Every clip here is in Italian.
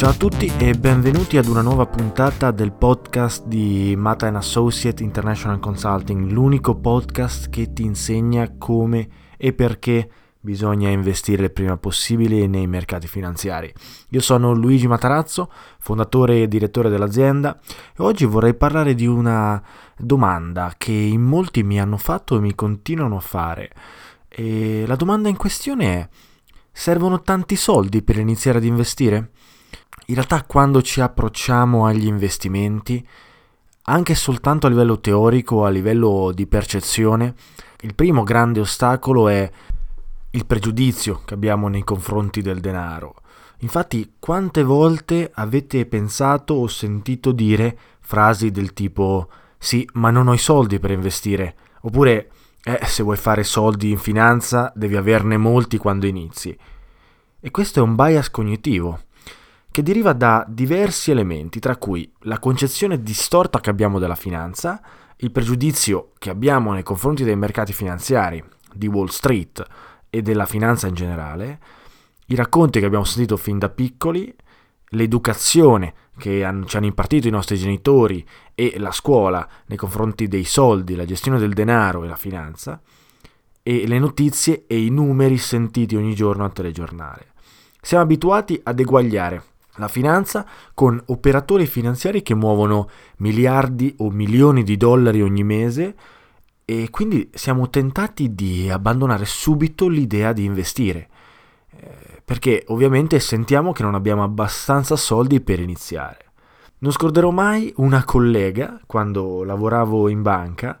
Ciao a tutti e benvenuti ad una nuova puntata del podcast di Mata Associate International Consulting, l'unico podcast che ti insegna come e perché bisogna investire il prima possibile nei mercati finanziari. Io sono Luigi Matarazzo, fondatore e direttore dell'azienda e oggi vorrei parlare di una domanda che in molti mi hanno fatto e mi continuano a fare. E la domanda in questione è: servono tanti soldi per iniziare ad investire? In realtà quando ci approcciamo agli investimenti, anche soltanto a livello teorico, a livello di percezione, il primo grande ostacolo è il pregiudizio che abbiamo nei confronti del denaro. Infatti, quante volte avete pensato o sentito dire frasi del tipo sì, ma non ho i soldi per investire, oppure eh, se vuoi fare soldi in finanza devi averne molti quando inizi. E questo è un bias cognitivo che deriva da diversi elementi, tra cui la concezione distorta che abbiamo della finanza, il pregiudizio che abbiamo nei confronti dei mercati finanziari, di Wall Street e della finanza in generale, i racconti che abbiamo sentito fin da piccoli, l'educazione che ci hanno impartito i nostri genitori e la scuola nei confronti dei soldi, la gestione del denaro e la finanza, e le notizie e i numeri sentiti ogni giorno al telegiornale. Siamo abituati ad eguagliare la finanza con operatori finanziari che muovono miliardi o milioni di dollari ogni mese e quindi siamo tentati di abbandonare subito l'idea di investire eh, perché ovviamente sentiamo che non abbiamo abbastanza soldi per iniziare. Non scorderò mai una collega quando lavoravo in banca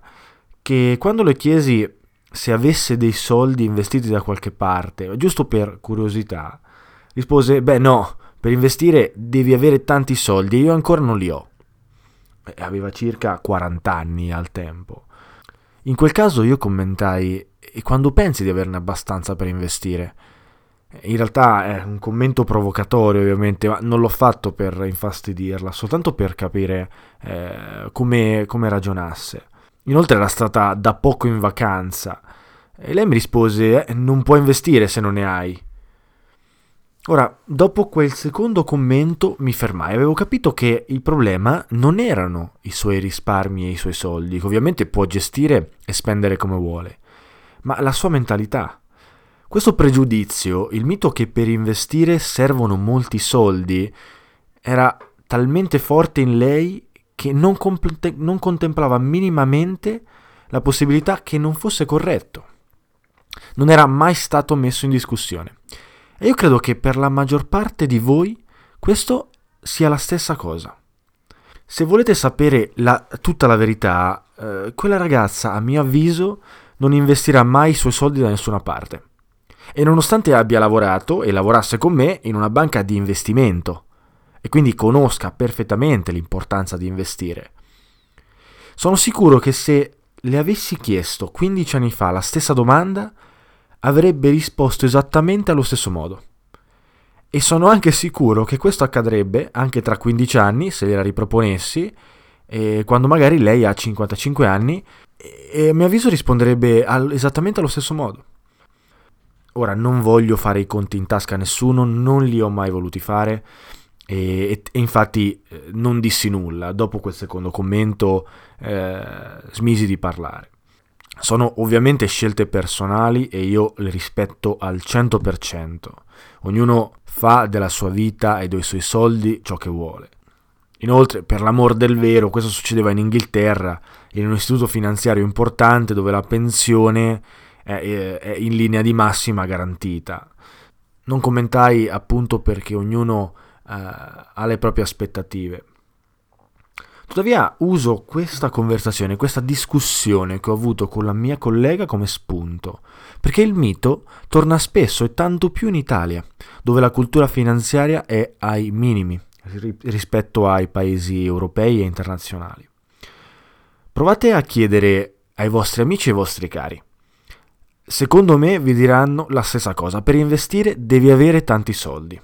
che quando le chiesi se avesse dei soldi investiti da qualche parte, giusto per curiosità, rispose: Beh, no, per investire devi avere tanti soldi e io ancora non li ho. E aveva circa 40 anni al tempo. In quel caso io commentai, e quando pensi di averne abbastanza per investire? In realtà è un commento provocatorio ovviamente, ma non l'ho fatto per infastidirla, soltanto per capire eh, come, come ragionasse. Inoltre era stata da poco in vacanza e lei mi rispose, eh, non puoi investire se non ne hai. Ora, dopo quel secondo commento mi fermai, avevo capito che il problema non erano i suoi risparmi e i suoi soldi, che ovviamente può gestire e spendere come vuole, ma la sua mentalità. Questo pregiudizio, il mito che per investire servono molti soldi, era talmente forte in lei che non, compl- non contemplava minimamente la possibilità che non fosse corretto. Non era mai stato messo in discussione. E io credo che per la maggior parte di voi questo sia la stessa cosa. Se volete sapere la, tutta la verità, eh, quella ragazza, a mio avviso, non investirà mai i suoi soldi da nessuna parte. E nonostante abbia lavorato e lavorasse con me in una banca di investimento, e quindi conosca perfettamente l'importanza di investire, sono sicuro che se le avessi chiesto 15 anni fa la stessa domanda, avrebbe risposto esattamente allo stesso modo. E sono anche sicuro che questo accadrebbe anche tra 15 anni, se gliela riproponessi, e quando magari lei ha 55 anni, e a mio avviso risponderebbe al, esattamente allo stesso modo. Ora, non voglio fare i conti in tasca a nessuno, non li ho mai voluti fare, e, e, infatti eh, non dissi nulla. Dopo quel secondo commento eh, smisi di parlare. Sono ovviamente scelte personali e io le rispetto al 100%. Ognuno fa della sua vita e dei suoi soldi ciò che vuole. Inoltre, per l'amor del vero, questo succedeva in Inghilterra, in un istituto finanziario importante dove la pensione è, è in linea di massima garantita. Non commentai appunto perché ognuno eh, ha le proprie aspettative. Tuttavia uso questa conversazione, questa discussione che ho avuto con la mia collega come spunto, perché il mito torna spesso e tanto più in Italia, dove la cultura finanziaria è ai minimi rispetto ai paesi europei e internazionali. Provate a chiedere ai vostri amici e ai vostri cari. Secondo me vi diranno la stessa cosa, per investire devi avere tanti soldi.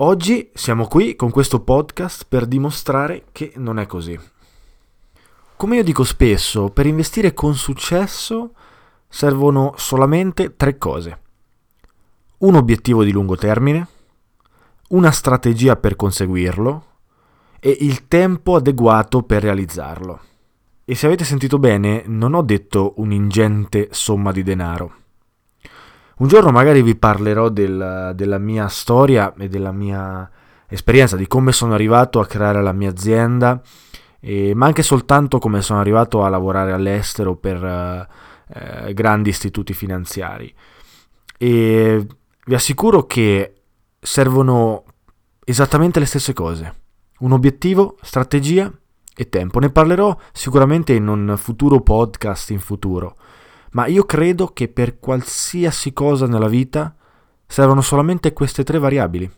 Oggi siamo qui con questo podcast per dimostrare che non è così. Come io dico spesso, per investire con successo servono solamente tre cose. Un obiettivo di lungo termine, una strategia per conseguirlo e il tempo adeguato per realizzarlo. E se avete sentito bene, non ho detto un'ingente somma di denaro. Un giorno magari vi parlerò del, della mia storia e della mia esperienza, di come sono arrivato a creare la mia azienda, e, ma anche soltanto come sono arrivato a lavorare all'estero per eh, grandi istituti finanziari. E vi assicuro che servono esattamente le stesse cose. Un obiettivo, strategia e tempo. Ne parlerò sicuramente in un futuro podcast in futuro ma io credo che per qualsiasi cosa nella vita servono solamente queste tre variabili.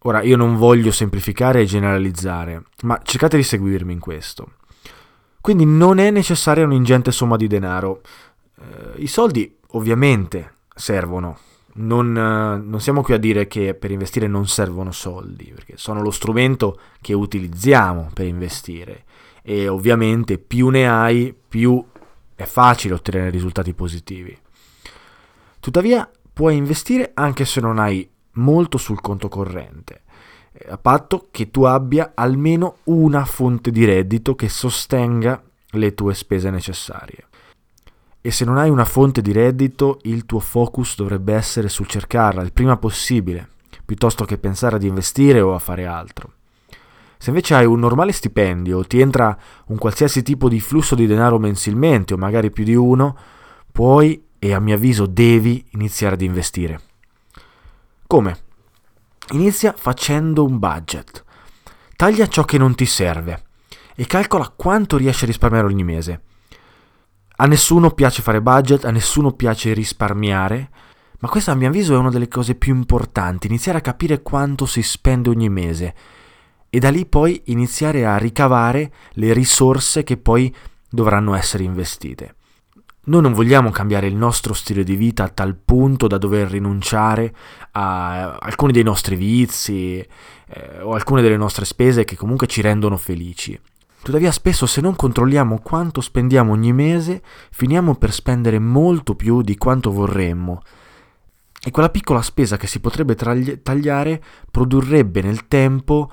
Ora, io non voglio semplificare e generalizzare, ma cercate di seguirmi in questo. Quindi non è necessaria un'ingente somma di denaro. Eh, I soldi ovviamente servono. Non, eh, non siamo qui a dire che per investire non servono soldi, perché sono lo strumento che utilizziamo per investire. E ovviamente più ne hai, più è facile ottenere risultati positivi. Tuttavia, puoi investire anche se non hai molto sul conto corrente, eh, a patto che tu abbia almeno una fonte di reddito che sostenga le tue spese necessarie. E se non hai una fonte di reddito, il tuo focus dovrebbe essere sul cercarla il prima possibile, piuttosto che pensare ad investire o a fare altro. Se invece hai un normale stipendio, ti entra un qualsiasi tipo di flusso di denaro mensilmente o magari più di uno, puoi e a mio avviso devi iniziare ad investire. Come? Inizia facendo un budget. Taglia ciò che non ti serve e calcola quanto riesci a risparmiare ogni mese. A nessuno piace fare budget, a nessuno piace risparmiare, ma questa a mio avviso è una delle cose più importanti, iniziare a capire quanto si spende ogni mese e da lì poi iniziare a ricavare le risorse che poi dovranno essere investite. Noi non vogliamo cambiare il nostro stile di vita a tal punto da dover rinunciare a alcuni dei nostri vizi eh, o alcune delle nostre spese che comunque ci rendono felici. Tuttavia spesso se non controlliamo quanto spendiamo ogni mese, finiamo per spendere molto più di quanto vorremmo. E quella piccola spesa che si potrebbe tagliare produrrebbe nel tempo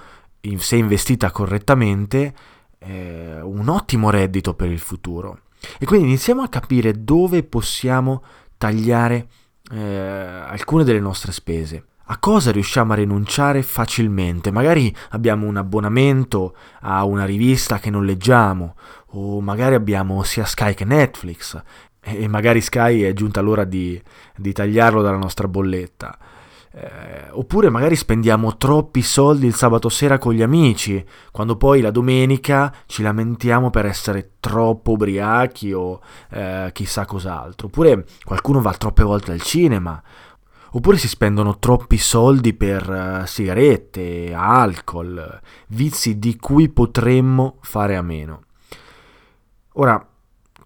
se investita correttamente, eh, un ottimo reddito per il futuro. E quindi iniziamo a capire dove possiamo tagliare eh, alcune delle nostre spese. A cosa riusciamo a rinunciare facilmente? Magari abbiamo un abbonamento a una rivista che non leggiamo, o magari abbiamo sia Sky che Netflix, e magari Sky è giunta l'ora di, di tagliarlo dalla nostra bolletta. Eh, oppure magari spendiamo troppi soldi il sabato sera con gli amici, quando poi la domenica ci lamentiamo per essere troppo ubriachi o eh, chissà cos'altro. Oppure qualcuno va troppe volte al cinema. Oppure si spendono troppi soldi per uh, sigarette, alcol, vizi di cui potremmo fare a meno. Ora,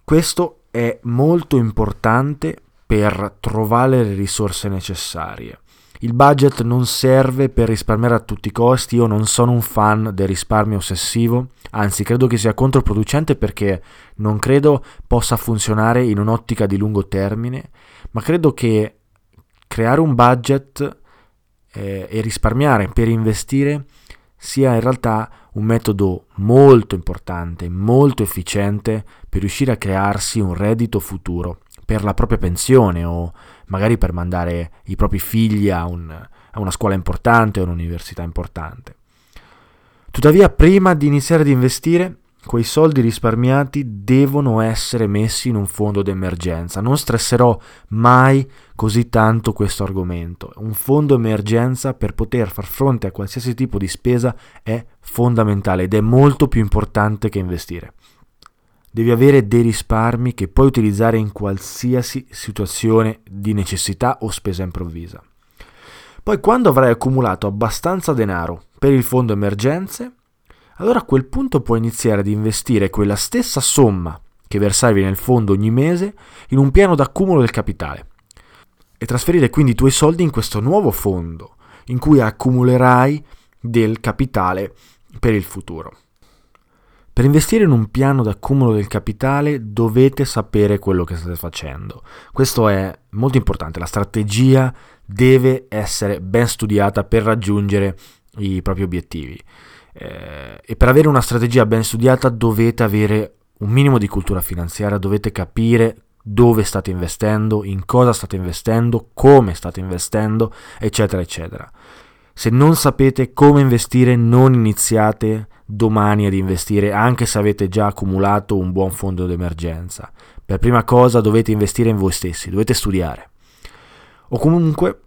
questo è molto importante per trovare le risorse necessarie. Il budget non serve per risparmiare a tutti i costi, io non sono un fan del risparmio ossessivo, anzi credo che sia controproducente perché non credo possa funzionare in un'ottica di lungo termine, ma credo che creare un budget eh, e risparmiare per investire sia in realtà un metodo molto importante, molto efficiente per riuscire a crearsi un reddito futuro per la propria pensione o magari per mandare i propri figli a, un, a una scuola importante o un'università importante. Tuttavia, prima di iniziare ad investire, quei soldi risparmiati devono essere messi in un fondo d'emergenza. Non stresserò mai così tanto questo argomento. Un fondo emergenza per poter far fronte a qualsiasi tipo di spesa è fondamentale ed è molto più importante che investire. Devi avere dei risparmi che puoi utilizzare in qualsiasi situazione di necessità o spesa improvvisa. Poi quando avrai accumulato abbastanza denaro per il fondo emergenze, allora a quel punto puoi iniziare ad investire quella stessa somma che versavi nel fondo ogni mese in un piano d'accumulo del capitale e trasferire quindi i tuoi soldi in questo nuovo fondo in cui accumulerai del capitale per il futuro. Per investire in un piano d'accumulo del capitale dovete sapere quello che state facendo. Questo è molto importante, la strategia deve essere ben studiata per raggiungere i propri obiettivi. Eh, e per avere una strategia ben studiata dovete avere un minimo di cultura finanziaria, dovete capire dove state investendo, in cosa state investendo, come state investendo, eccetera, eccetera. Se non sapete come investire, non iniziate domani ad investire anche se avete già accumulato un buon fondo d'emergenza. Per prima cosa dovete investire in voi stessi, dovete studiare. O comunque,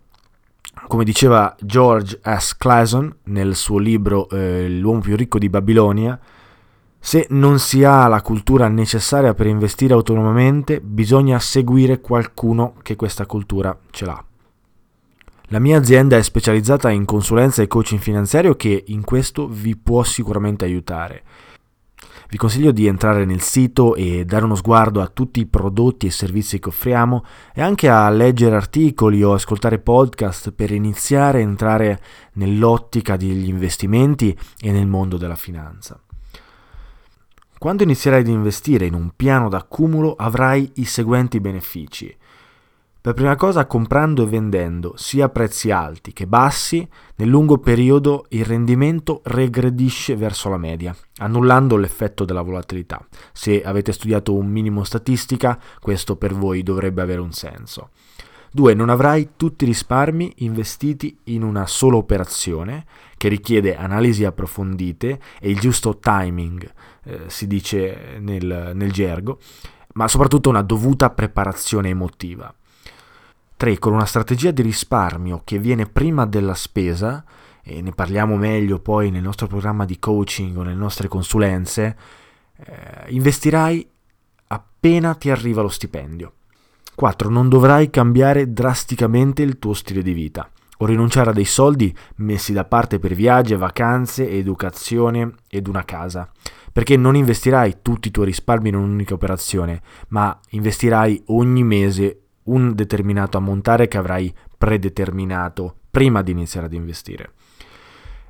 come diceva George S. Clason nel suo libro eh, L'uomo più ricco di Babilonia, se non si ha la cultura necessaria per investire autonomamente, bisogna seguire qualcuno che questa cultura ce l'ha. La mia azienda è specializzata in consulenza e coaching finanziario che in questo vi può sicuramente aiutare. Vi consiglio di entrare nel sito e dare uno sguardo a tutti i prodotti e servizi che offriamo e anche a leggere articoli o ascoltare podcast per iniziare a entrare nell'ottica degli investimenti e nel mondo della finanza. Quando inizierai ad investire in un piano d'accumulo avrai i seguenti benefici. Per prima cosa comprando e vendendo sia a prezzi alti che bassi, nel lungo periodo il rendimento regredisce verso la media, annullando l'effetto della volatilità. Se avete studiato un minimo statistica, questo per voi dovrebbe avere un senso. 2. Non avrai tutti i risparmi investiti in una sola operazione, che richiede analisi approfondite e il giusto timing, eh, si dice nel, nel gergo, ma soprattutto una dovuta preparazione emotiva. 3. Con una strategia di risparmio che viene prima della spesa, e ne parliamo meglio poi nel nostro programma di coaching o nelle nostre consulenze, eh, investirai appena ti arriva lo stipendio. 4. Non dovrai cambiare drasticamente il tuo stile di vita o rinunciare a dei soldi messi da parte per viaggi, vacanze, educazione ed una casa, perché non investirai tutti i tuoi risparmi in un'unica operazione, ma investirai ogni mese un determinato ammontare che avrai predeterminato prima di iniziare ad investire.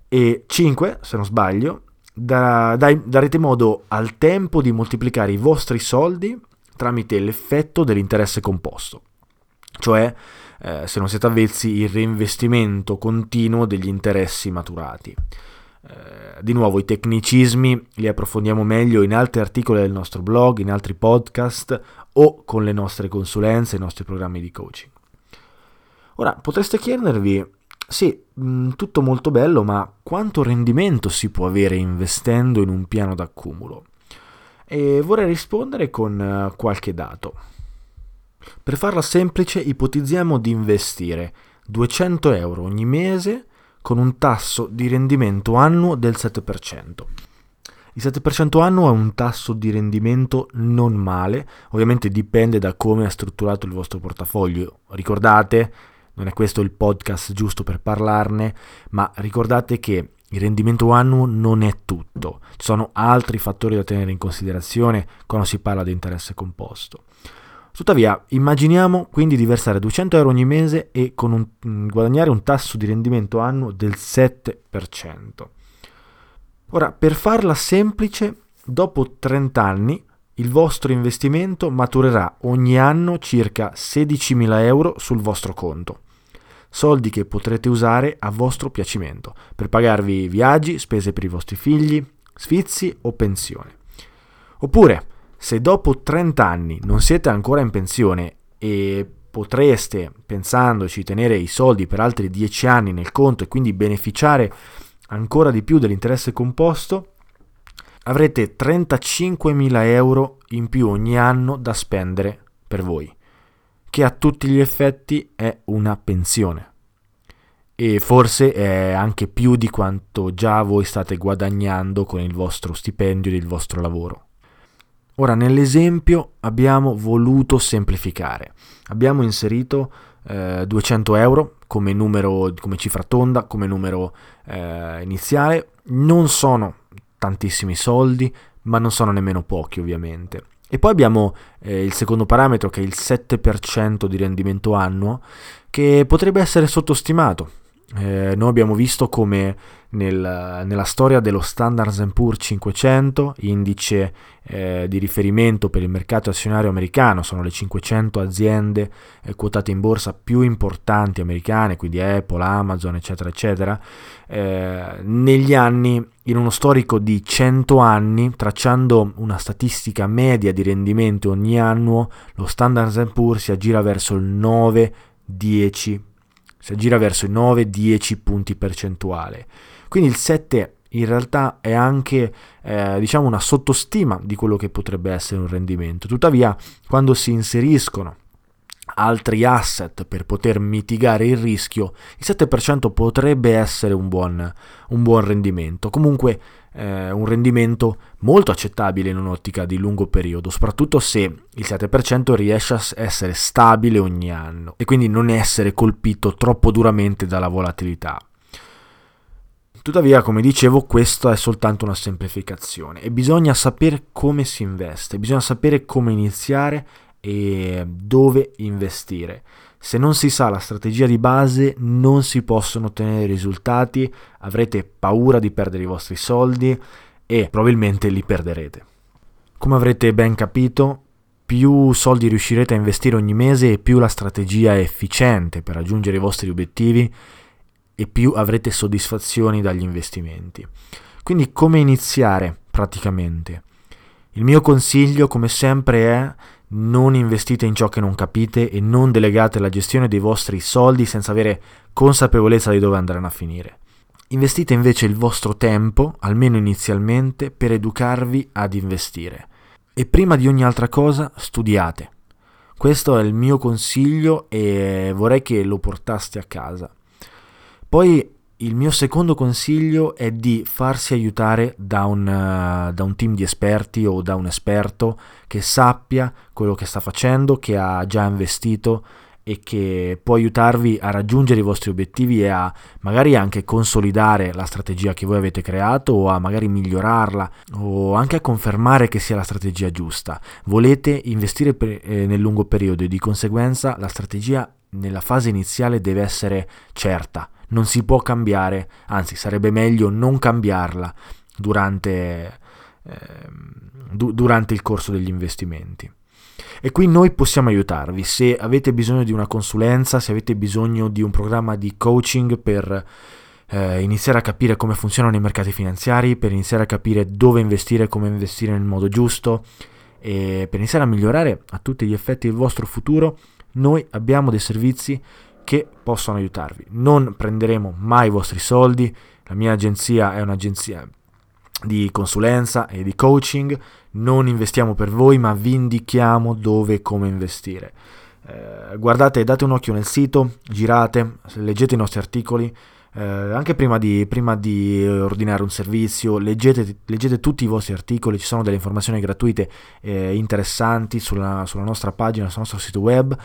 E 5, se non sbaglio, da, dai, darete modo al tempo di moltiplicare i vostri soldi tramite l'effetto dell'interesse composto, cioè eh, se non siete avvezzi il reinvestimento continuo degli interessi maturati. Eh, di nuovo i tecnicismi li approfondiamo meglio in altri articoli del nostro blog, in altri podcast o con le nostre consulenze, i nostri programmi di coaching. Ora potreste chiedervi, sì, mm, tutto molto bello, ma quanto rendimento si può avere investendo in un piano d'accumulo? E vorrei rispondere con eh, qualche dato. Per farla semplice, ipotizziamo di investire 200 euro ogni mese con un tasso di rendimento annuo del 7%. Il 7% annuo è un tasso di rendimento non male, ovviamente dipende da come è strutturato il vostro portafoglio. Ricordate, non è questo il podcast giusto per parlarne, ma ricordate che il rendimento annuo non è tutto, ci sono altri fattori da tenere in considerazione quando si parla di interesse composto. Tuttavia, immaginiamo quindi di versare 200 euro ogni mese e un, mm, guadagnare un tasso di rendimento annuo del 7%. Ora, per farla semplice, dopo 30 anni il vostro investimento maturerà ogni anno circa 16.000 euro sul vostro conto. Soldi che potrete usare a vostro piacimento per pagarvi viaggi, spese per i vostri figli, sfizi o pensione. Oppure, se dopo 30 anni non siete ancora in pensione e potreste, pensandoci, tenere i soldi per altri 10 anni nel conto e quindi beneficiare ancora di più dell'interesse composto, avrete 35.000 euro in più ogni anno da spendere per voi, che a tutti gli effetti è una pensione. E forse è anche più di quanto già voi state guadagnando con il vostro stipendio e il vostro lavoro. Ora, nell'esempio abbiamo voluto semplificare. Abbiamo inserito eh, 200 euro come numero, come cifra tonda, come numero eh, iniziale. Non sono tantissimi soldi, ma non sono nemmeno pochi ovviamente. E poi abbiamo eh, il secondo parametro che è il 7% di rendimento annuo, che potrebbe essere sottostimato. Eh, noi abbiamo visto come nel, nella storia dello Standard Poor's 500, indice eh, di riferimento per il mercato azionario americano, sono le 500 aziende eh, quotate in borsa più importanti americane, quindi Apple, Amazon, eccetera, eccetera, eh, negli anni, in uno storico di 100 anni, tracciando una statistica media di rendimento ogni anno, lo Standard Poor's si aggira verso il 9-10 si aggira verso i 9-10 punti percentuali. Quindi il 7 in realtà è anche eh, diciamo una sottostima di quello che potrebbe essere un rendimento. Tuttavia, quando si inseriscono altri asset per poter mitigare il rischio, il 7% potrebbe essere un buon, un buon rendimento. Comunque eh, un rendimento molto accettabile in un'ottica di lungo periodo, soprattutto se il 7% riesce a essere stabile ogni anno e quindi non essere colpito troppo duramente dalla volatilità. Tuttavia, come dicevo, questa è soltanto una semplificazione e bisogna sapere come si investe, bisogna sapere come iniziare e dove investire. Se non si sa la strategia di base non si possono ottenere risultati, avrete paura di perdere i vostri soldi e probabilmente li perderete. Come avrete ben capito, più soldi riuscirete a investire ogni mese e più la strategia è efficiente per raggiungere i vostri obiettivi e più avrete soddisfazioni dagli investimenti. Quindi come iniziare praticamente? Il mio consiglio come sempre è non investite in ciò che non capite e non delegate la gestione dei vostri soldi senza avere consapevolezza di dove andranno a finire. Investite invece il vostro tempo, almeno inizialmente, per educarvi ad investire. E prima di ogni altra cosa studiate. Questo è il mio consiglio e vorrei che lo portaste a casa. Poi il mio secondo consiglio è di farsi aiutare da un, uh, da un, team di esperti o da un esperto che sappia quello che sta facendo, che ha già investito e che può aiutarvi a raggiungere i vostri obiettivi e a magari anche consolidare la strategia che voi avete creato o a magari migliorarla o anche a confermare che sia la strategia giusta. Volete investire per, eh, nel lungo periodo e di conseguenza la strategia nella fase iniziale deve essere certa non si può cambiare, anzi sarebbe meglio non cambiarla durante, eh, du- durante il corso degli investimenti. E qui noi possiamo aiutarvi. Se avete bisogno di una consulenza, se avete bisogno di un programma di coaching per eh, iniziare a capire come funzionano i mercati finanziari, per iniziare a capire dove investire, come investire nel modo giusto e per iniziare a migliorare a tutti gli effetti il vostro futuro, noi abbiamo dei servizi che possono aiutarvi. Non prenderemo mai i vostri soldi, la mia agenzia è un'agenzia di consulenza e di coaching, non investiamo per voi ma vi indichiamo dove e come investire. eh, guardate, date un occhio nel sito, girate, leggete i nostri articoli, eh, anche prima di, prima di, ordinare un servizio, leggete, leggete, tutti i vostri articoli, ci sono delle informazioni gratuite eh, interessanti sulla, sulla, nostra pagina, sul nostro sito web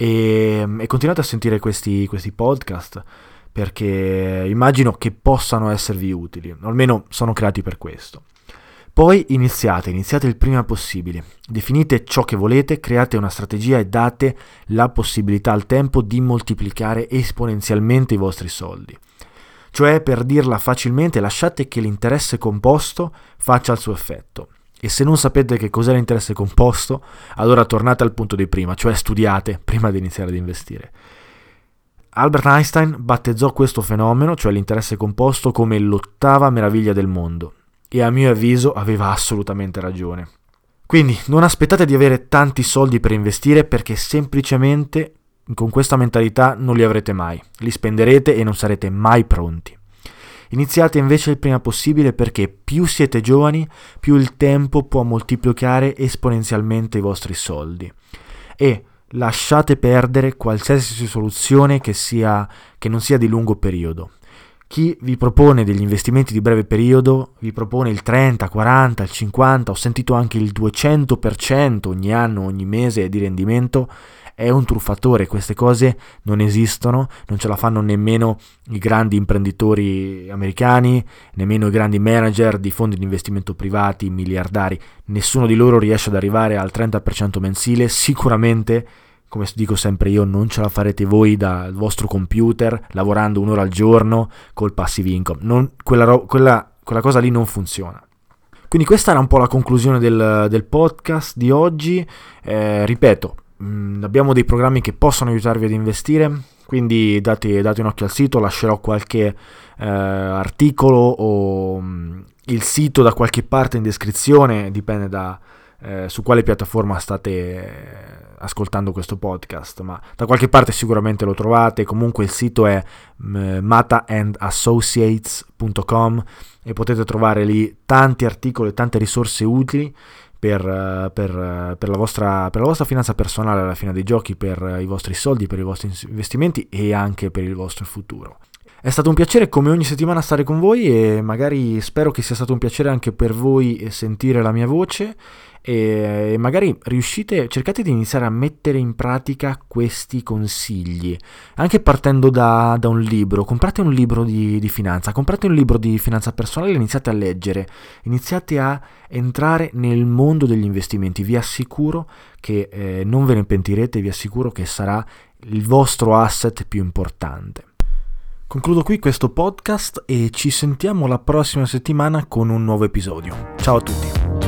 e, e continuate a sentire questi, questi podcast perché immagino che possano esservi utili, almeno sono creati per questo. Poi iniziate, iniziate il prima possibile. Definite ciò che volete, create una strategia e date la possibilità al tempo di moltiplicare esponenzialmente i vostri soldi. Cioè, per dirla facilmente, lasciate che l'interesse composto faccia il suo effetto. E se non sapete che cos'è l'interesse composto, allora tornate al punto di prima, cioè studiate prima di iniziare ad investire. Albert Einstein battezzò questo fenomeno, cioè l'interesse composto, come l'ottava meraviglia del mondo e a mio avviso aveva assolutamente ragione. Quindi non aspettate di avere tanti soldi per investire perché semplicemente con questa mentalità non li avrete mai, li spenderete e non sarete mai pronti. Iniziate invece il prima possibile perché più siete giovani, più il tempo può moltiplicare esponenzialmente i vostri soldi. E lasciate perdere qualsiasi soluzione che, sia, che non sia di lungo periodo. Chi vi propone degli investimenti di breve periodo vi propone il 30, 40, il 50, ho sentito anche il 200% ogni anno, ogni mese di rendimento, è un truffatore, queste cose non esistono, non ce la fanno nemmeno i grandi imprenditori americani, nemmeno i grandi manager di fondi di investimento privati, miliardari, nessuno di loro riesce ad arrivare al 30% mensile, sicuramente come dico sempre io, non ce la farete voi dal vostro computer lavorando un'ora al giorno col passive income. Non, quella, ro- quella, quella, cosa lì non funziona. Quindi questa era un po' la conclusione del, del podcast di oggi. Eh, ripeto, mh, mm, abbiamo dei programmi che possono aiutarvi ad investire, quindi date, date un occhio al sito, lascerò qualche eh, articolo o mh, mm, il sito da qualche parte in descrizione, dipende da eh, su quale piattaforma state ascoltando questo podcast, ma da qualche parte sicuramente lo trovate. Comunque il sito è mm, mataandassociates.com e potete trovare lì tanti articoli, tante risorse utili per, per, per, la vostra, per, la vostra, finanza personale alla fine dei giochi, per i vostri soldi, per i vostri investimenti e anche per il vostro futuro. È stato un piacere come ogni settimana stare con voi e magari spero che sia stato un piacere anche per voi sentire la mia voce e magari riuscite, cercate di iniziare a mettere in pratica questi consigli, anche partendo da, da un libro. Comprate un libro di, di, finanza, comprate un libro di finanza personale e iniziate a leggere, iniziate a entrare nel mondo degli investimenti. Vi assicuro che eh, non ve ne pentirete, vi assicuro che sarà il vostro asset più importante. Concludo qui questo podcast e ci sentiamo la prossima settimana con un nuovo episodio. Ciao a tutti.